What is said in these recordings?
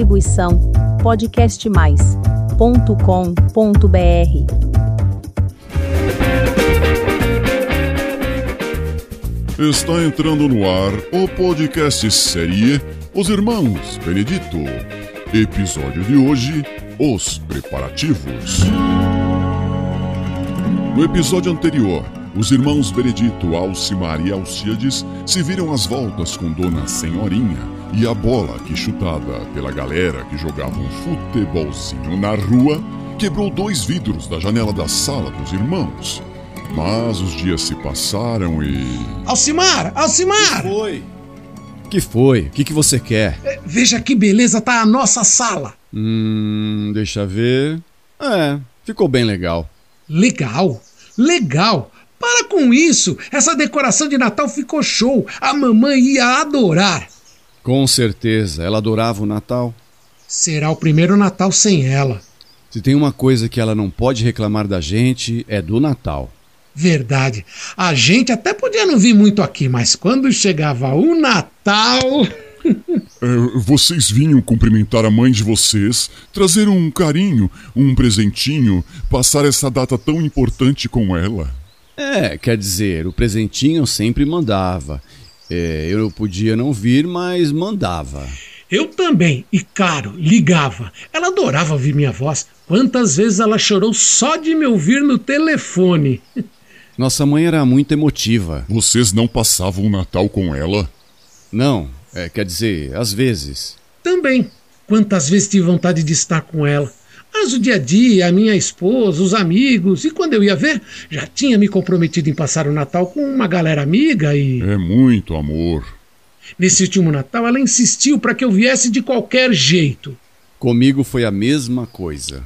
Distribuição podcastmais.com.br. Está entrando no ar o podcast série Os Irmãos Benedito. Episódio de hoje: Os Preparativos. No episódio anterior, os irmãos Benedito, Alcimar e Alcíades se viram às voltas com Dona Senhorinha e a bola que, chutada pela galera que jogava um futebolzinho na rua, quebrou dois vidros da janela da sala dos irmãos. Mas os dias se passaram e. Alcimar! Alcimar! Foi. Que foi? O que, que você quer? É, veja que beleza tá a nossa sala. Hum, deixa ver. É, ficou bem legal. Legal? Legal! Para com isso! Essa decoração de Natal ficou show! A mamãe ia adorar! Com certeza, ela adorava o Natal. Será o primeiro Natal sem ela. Se tem uma coisa que ela não pode reclamar da gente, é do Natal. Verdade. A gente até podia não vir muito aqui, mas quando chegava o Natal. É, vocês vinham cumprimentar a mãe de vocês, trazer um carinho, um presentinho, passar essa data tão importante com ela. É, quer dizer, o presentinho eu sempre mandava. É, eu podia não vir, mas mandava. Eu também, e caro, ligava. Ela adorava ouvir minha voz. Quantas vezes ela chorou só de me ouvir no telefone. Nossa mãe era muito emotiva. Vocês não passavam o Natal com ela? Não, é, quer dizer, às vezes. Também. Quantas vezes tive vontade de estar com ela. Mas o dia a dia, a minha esposa, os amigos, e quando eu ia ver, já tinha me comprometido em passar o Natal com uma galera amiga e. É muito amor. Nesse último Natal, ela insistiu para que eu viesse de qualquer jeito. Comigo foi a mesma coisa.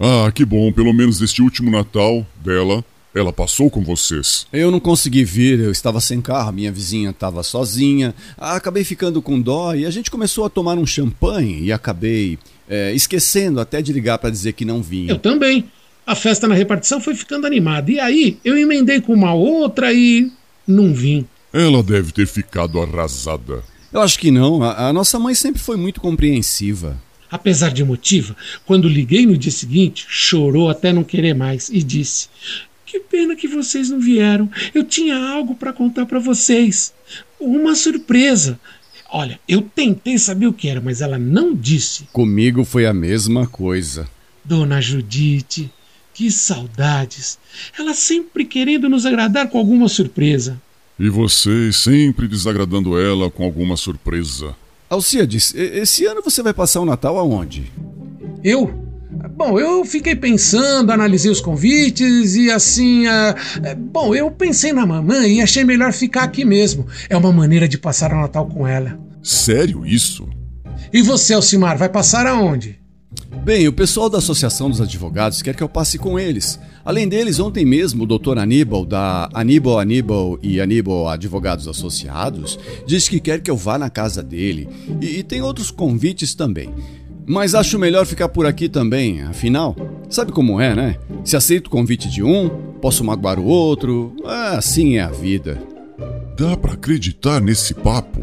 Ah, que bom, pelo menos este último Natal dela, ela passou com vocês? Eu não consegui vir, eu estava sem carro, minha vizinha estava sozinha. Acabei ficando com dó e a gente começou a tomar um champanhe e acabei é, esquecendo até de ligar para dizer que não vinha. Eu também. A festa na repartição foi ficando animada. E aí eu emendei com uma outra e não vim. Ela deve ter ficado arrasada. Eu acho que não. A, a nossa mãe sempre foi muito compreensiva. Apesar de emotiva, quando liguei no dia seguinte, chorou até não querer mais e disse: que pena que vocês não vieram. Eu tinha algo para contar para vocês. Uma surpresa. Olha, eu tentei saber o que era, mas ela não disse. Comigo foi a mesma coisa. Dona Judite, que saudades. Ela sempre querendo nos agradar com alguma surpresa. E você sempre desagradando ela com alguma surpresa. Alcides, esse ano você vai passar o Natal aonde? Eu? Bom, eu fiquei pensando, analisei os convites e assim. Uh, bom, eu pensei na mamãe e achei melhor ficar aqui mesmo. É uma maneira de passar o Natal com ela. Sério isso? E você, Alcimar, vai passar aonde? Bem, o pessoal da Associação dos Advogados quer que eu passe com eles. Além deles, ontem mesmo o Dr. Aníbal, da Aníbal Aníbal e Aníbal Advogados Associados, disse que quer que eu vá na casa dele. E, e tem outros convites também. Mas acho melhor ficar por aqui também, afinal, sabe como é, né? Se aceito o convite de um, posso magoar o outro, é, assim é a vida. Dá para acreditar nesse papo?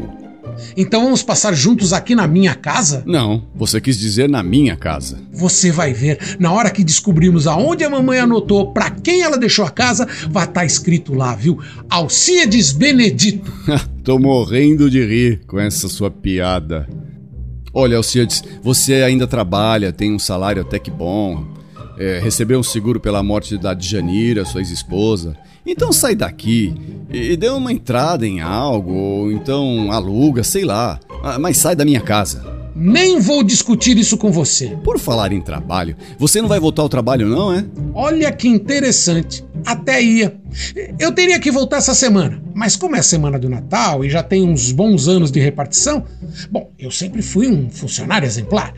Então vamos passar juntos aqui na minha casa? Não, você quis dizer na minha casa. Você vai ver, na hora que descobrirmos aonde a mamãe anotou para quem ela deixou a casa, vai estar tá escrito lá, viu? Alcíades Benedito. Tô morrendo de rir com essa sua piada. Olha, Alcides, você ainda trabalha, tem um salário até que bom, é, recebeu um seguro pela morte da Djanira, sua ex-esposa. Então sai daqui e dê uma entrada em algo, ou então aluga, sei lá, ah, mas sai da minha casa. Nem vou discutir isso com você. Por falar em trabalho, você não vai voltar ao trabalho, não, é? Olha que interessante. Até ia. Eu teria que voltar essa semana, mas como é a semana do Natal e já tem uns bons anos de repartição, bom, eu sempre fui um funcionário exemplar.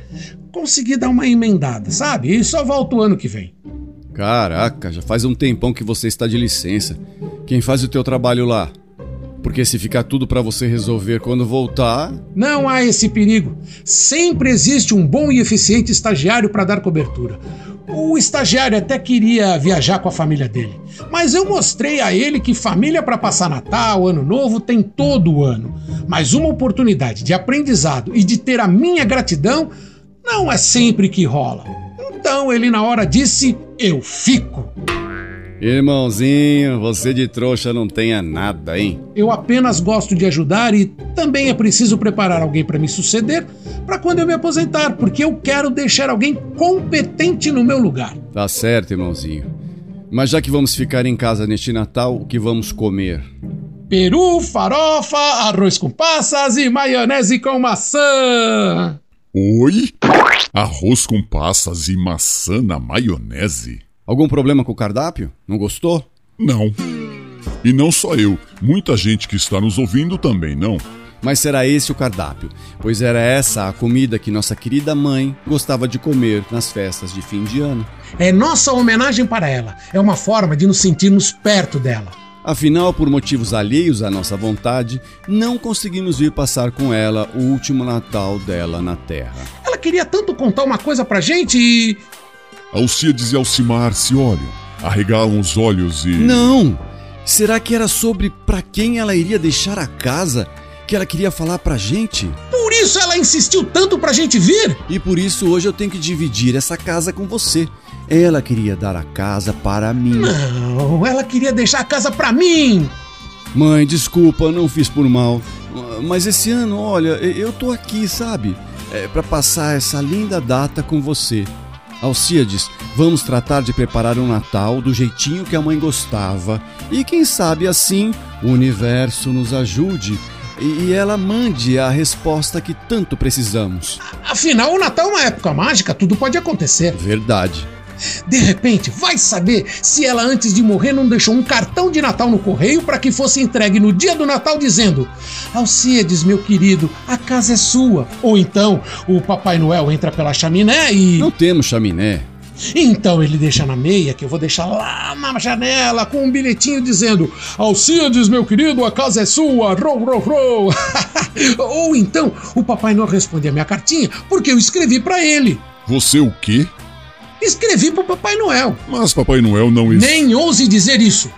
Consegui dar uma emendada, sabe? E só volto o ano que vem. Caraca, já faz um tempão que você está de licença. Quem faz o teu trabalho lá? Porque se ficar tudo para você resolver quando voltar. Não há esse perigo. Sempre existe um bom e eficiente estagiário para dar cobertura. O estagiário até queria viajar com a família dele, mas eu mostrei a ele que família para passar Natal, Ano Novo tem todo o ano. Mas uma oportunidade de aprendizado e de ter a minha gratidão Não é sempre que rola. Então ele, na hora, disse: Eu fico. Irmãozinho, você de trouxa não tenha nada, hein? Eu apenas gosto de ajudar e também é preciso preparar alguém para me suceder para quando eu me aposentar, porque eu quero deixar alguém competente no meu lugar. Tá certo, irmãozinho. Mas já que vamos ficar em casa neste Natal, o que vamos comer? Peru, farofa, arroz com passas e maionese com maçã. Oi? Arroz com passas e maçã na maionese? Algum problema com o cardápio? Não gostou? Não. E não só eu, muita gente que está nos ouvindo também não. Mas será esse o cardápio, pois era essa a comida que nossa querida mãe gostava de comer nas festas de fim de ano. É nossa homenagem para ela. É uma forma de nos sentirmos perto dela. Afinal, por motivos alheios à nossa vontade, não conseguimos vir passar com ela o último Natal dela na Terra. Ela queria tanto contar uma coisa pra gente e. Alcíades e Alcimar se olham, arregalam os olhos e. Não! Será que era sobre para quem ela iria deixar a casa que ela queria falar pra gente? Por isso ela insistiu tanto pra gente vir? E por isso hoje eu tenho que dividir essa casa com você. Ela queria dar a casa para mim. Não, ela queria deixar a casa pra mim. Mãe, desculpa, não fiz por mal. Mas esse ano, olha, eu tô aqui, sabe? É, para passar essa linda data com você. Alcíades, vamos tratar de preparar um Natal do jeitinho que a mãe gostava. E quem sabe assim o universo nos ajude e ela mande a resposta que tanto precisamos. Afinal, o Natal é uma época mágica, tudo pode acontecer. Verdade. De repente, vai saber se ela antes de morrer não deixou um cartão de Natal no correio para que fosse entregue no dia do Natal dizendo: Alcides, meu querido, a casa é sua. Ou então o Papai Noel entra pela chaminé e. Não temos chaminé. Então ele deixa na meia, que eu vou deixar lá na janela, com um bilhetinho dizendo: Alcides, meu querido, a casa é sua, rou, rou, rou. Ou então o Papai Noel responde a minha cartinha porque eu escrevi para ele. Você o quê? Escrevi pro Papai Noel. Mas Papai Noel não. Nem ouse dizer isso.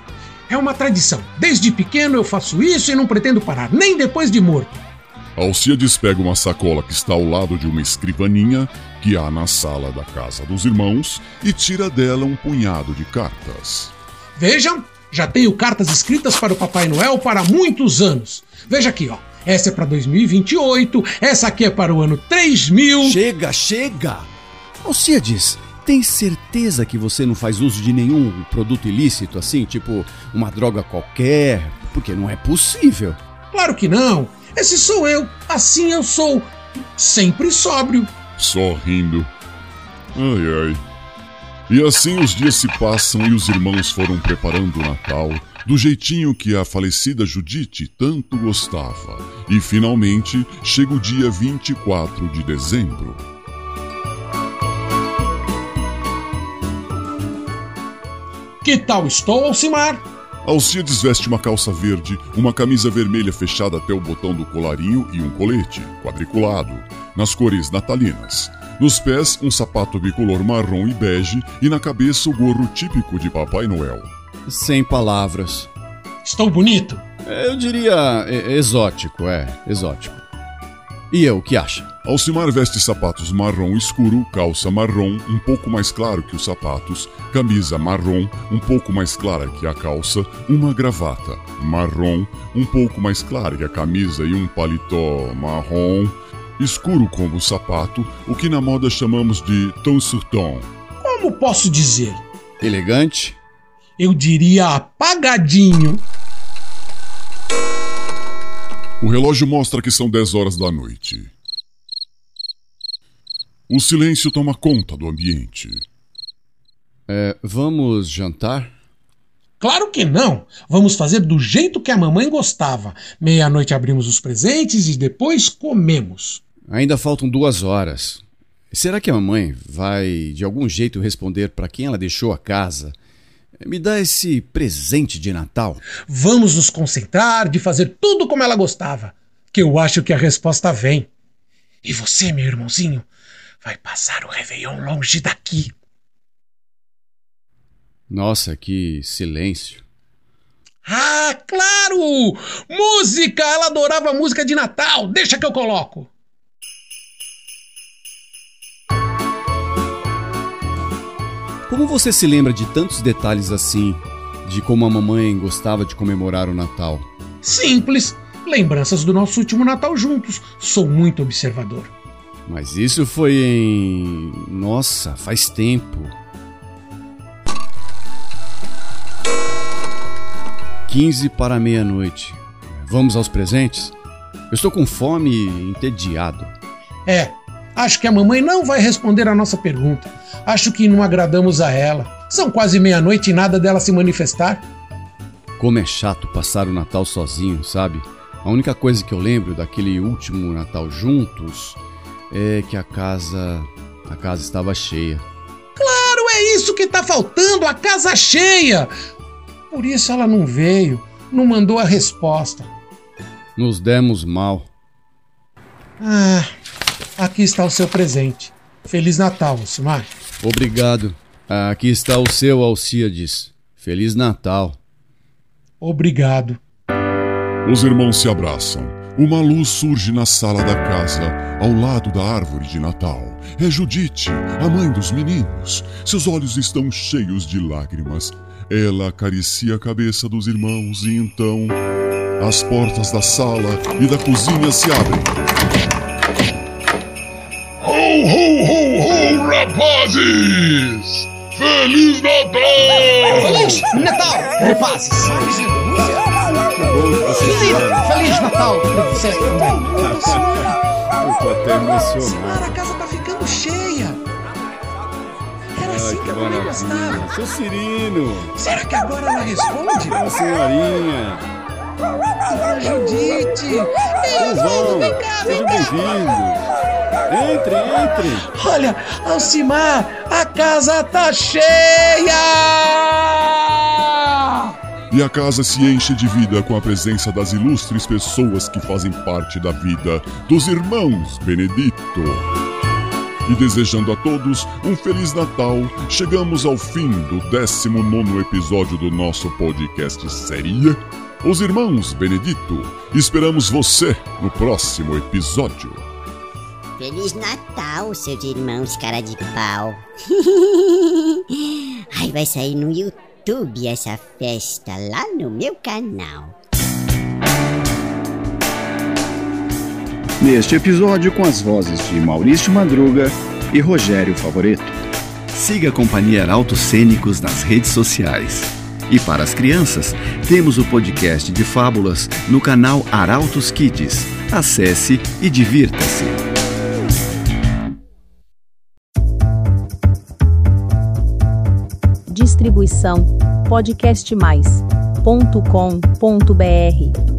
É uma tradição. Desde pequeno eu faço isso e não pretendo parar, nem depois de morto. Alcides pega uma sacola que está ao lado de uma escrivaninha que há na sala da casa dos irmãos e tira dela um punhado de cartas. Vejam, já tenho cartas escritas para o Papai Noel para muitos anos. Veja aqui, ó. Essa é para 2028, essa aqui é para o ano 3000. Chega, chega! Alcides, tem certeza que você não faz uso de nenhum produto ilícito assim, tipo uma droga qualquer? Porque não é possível. Claro que não. Esse sou eu. Assim eu sou. Sempre sóbrio. Só rindo. Ai ai. E assim os dias se passam e os irmãos foram preparando o Natal do jeitinho que a falecida Judite tanto gostava. E finalmente chega o dia 24 de dezembro. Que tal estou, Alcimar? Alcides veste uma calça verde, uma camisa vermelha fechada até o botão do colarinho e um colete, quadriculado, nas cores natalinas. Nos pés, um sapato bicolor marrom e bege e na cabeça o gorro típico de Papai Noel. Sem palavras. Estou bonito? Eu diria exótico, é, exótico. E eu, o que acha? Alcimar veste sapatos marrom escuro, calça marrom, um pouco mais claro que os sapatos, camisa marrom, um pouco mais clara que a calça, uma gravata marrom, um pouco mais clara que a camisa e um paletó marrom, escuro como o sapato, o que na moda chamamos de ton sur ton. Como posso dizer? Elegante? Eu diria apagadinho. O relógio mostra que são 10 horas da noite. O silêncio toma conta do ambiente. É, vamos jantar? Claro que não! Vamos fazer do jeito que a mamãe gostava. Meia-noite abrimos os presentes e depois comemos. Ainda faltam duas horas. Será que a mamãe vai de algum jeito responder para quem ela deixou a casa? Me dá esse presente de Natal. Vamos nos concentrar de fazer tudo como ela gostava, que eu acho que a resposta vem. E você, meu irmãozinho, Vai passar o Réveillon longe daqui. Nossa, que silêncio. Ah, claro! Música! Ela adorava música de Natal. Deixa que eu coloco. Como você se lembra de tantos detalhes assim, de como a mamãe gostava de comemorar o Natal? Simples. Lembranças do nosso último Natal juntos. Sou muito observador. Mas isso foi em. Nossa, faz tempo. 15 para meia-noite. Vamos aos presentes? Eu estou com fome e entediado. É, acho que a mamãe não vai responder a nossa pergunta. Acho que não agradamos a ela. São quase meia-noite e nada dela se manifestar. Como é chato passar o Natal sozinho, sabe? A única coisa que eu lembro daquele último Natal juntos é que a casa. a casa estava cheia. Claro, é isso que tá faltando, a casa cheia! Por isso ela não veio, não mandou a resposta. Nos demos mal. Ah, aqui está o seu presente. Feliz Natal, Alcimar. Obrigado. Aqui está o seu, Alcíades. Feliz Natal. Obrigado. Os irmãos se abraçam. Uma luz surge na sala da casa, ao lado da árvore de Natal. É Judite, a mãe dos meninos. Seus olhos estão cheios de lágrimas. Ela acaricia a cabeça dos irmãos e então as portas da sala e da cozinha se abrem. Ho, ho, ho, ho, rapazes! Feliz Natal! Feliz Natal, rapazes! Feliz, Feliz Natal para vocês também! Eu tô até emocionado. a casa tá ficando cheia! Era Ai, assim que que a mamãe gostava! Seu Cirino, Será que agora ela responde? a senhorinha. Dona Judite! Ei, Oswaldo, vem cá, vem cá! bem-vindos. Entre, entre. Olha, Alcimar, a casa tá cheia! E a casa se enche de vida com a presença das ilustres pessoas que fazem parte da vida dos irmãos Benedito. E desejando a todos um Feliz Natal, chegamos ao fim do 19 episódio do nosso podcast Seria Os Irmãos Benedito. Esperamos você no próximo episódio. Feliz Natal, seus irmãos cara de pau. Ai, vai sair no YouTube essa festa lá no meu canal. Neste episódio, com as vozes de Maurício Madruga e Rogério Favoreto. Siga a Companhia Arautos Cênicos nas redes sociais. E para as crianças, temos o podcast de fábulas no canal Arautos Kids. Acesse e divirta-se. Distribuição podcastmais.com.br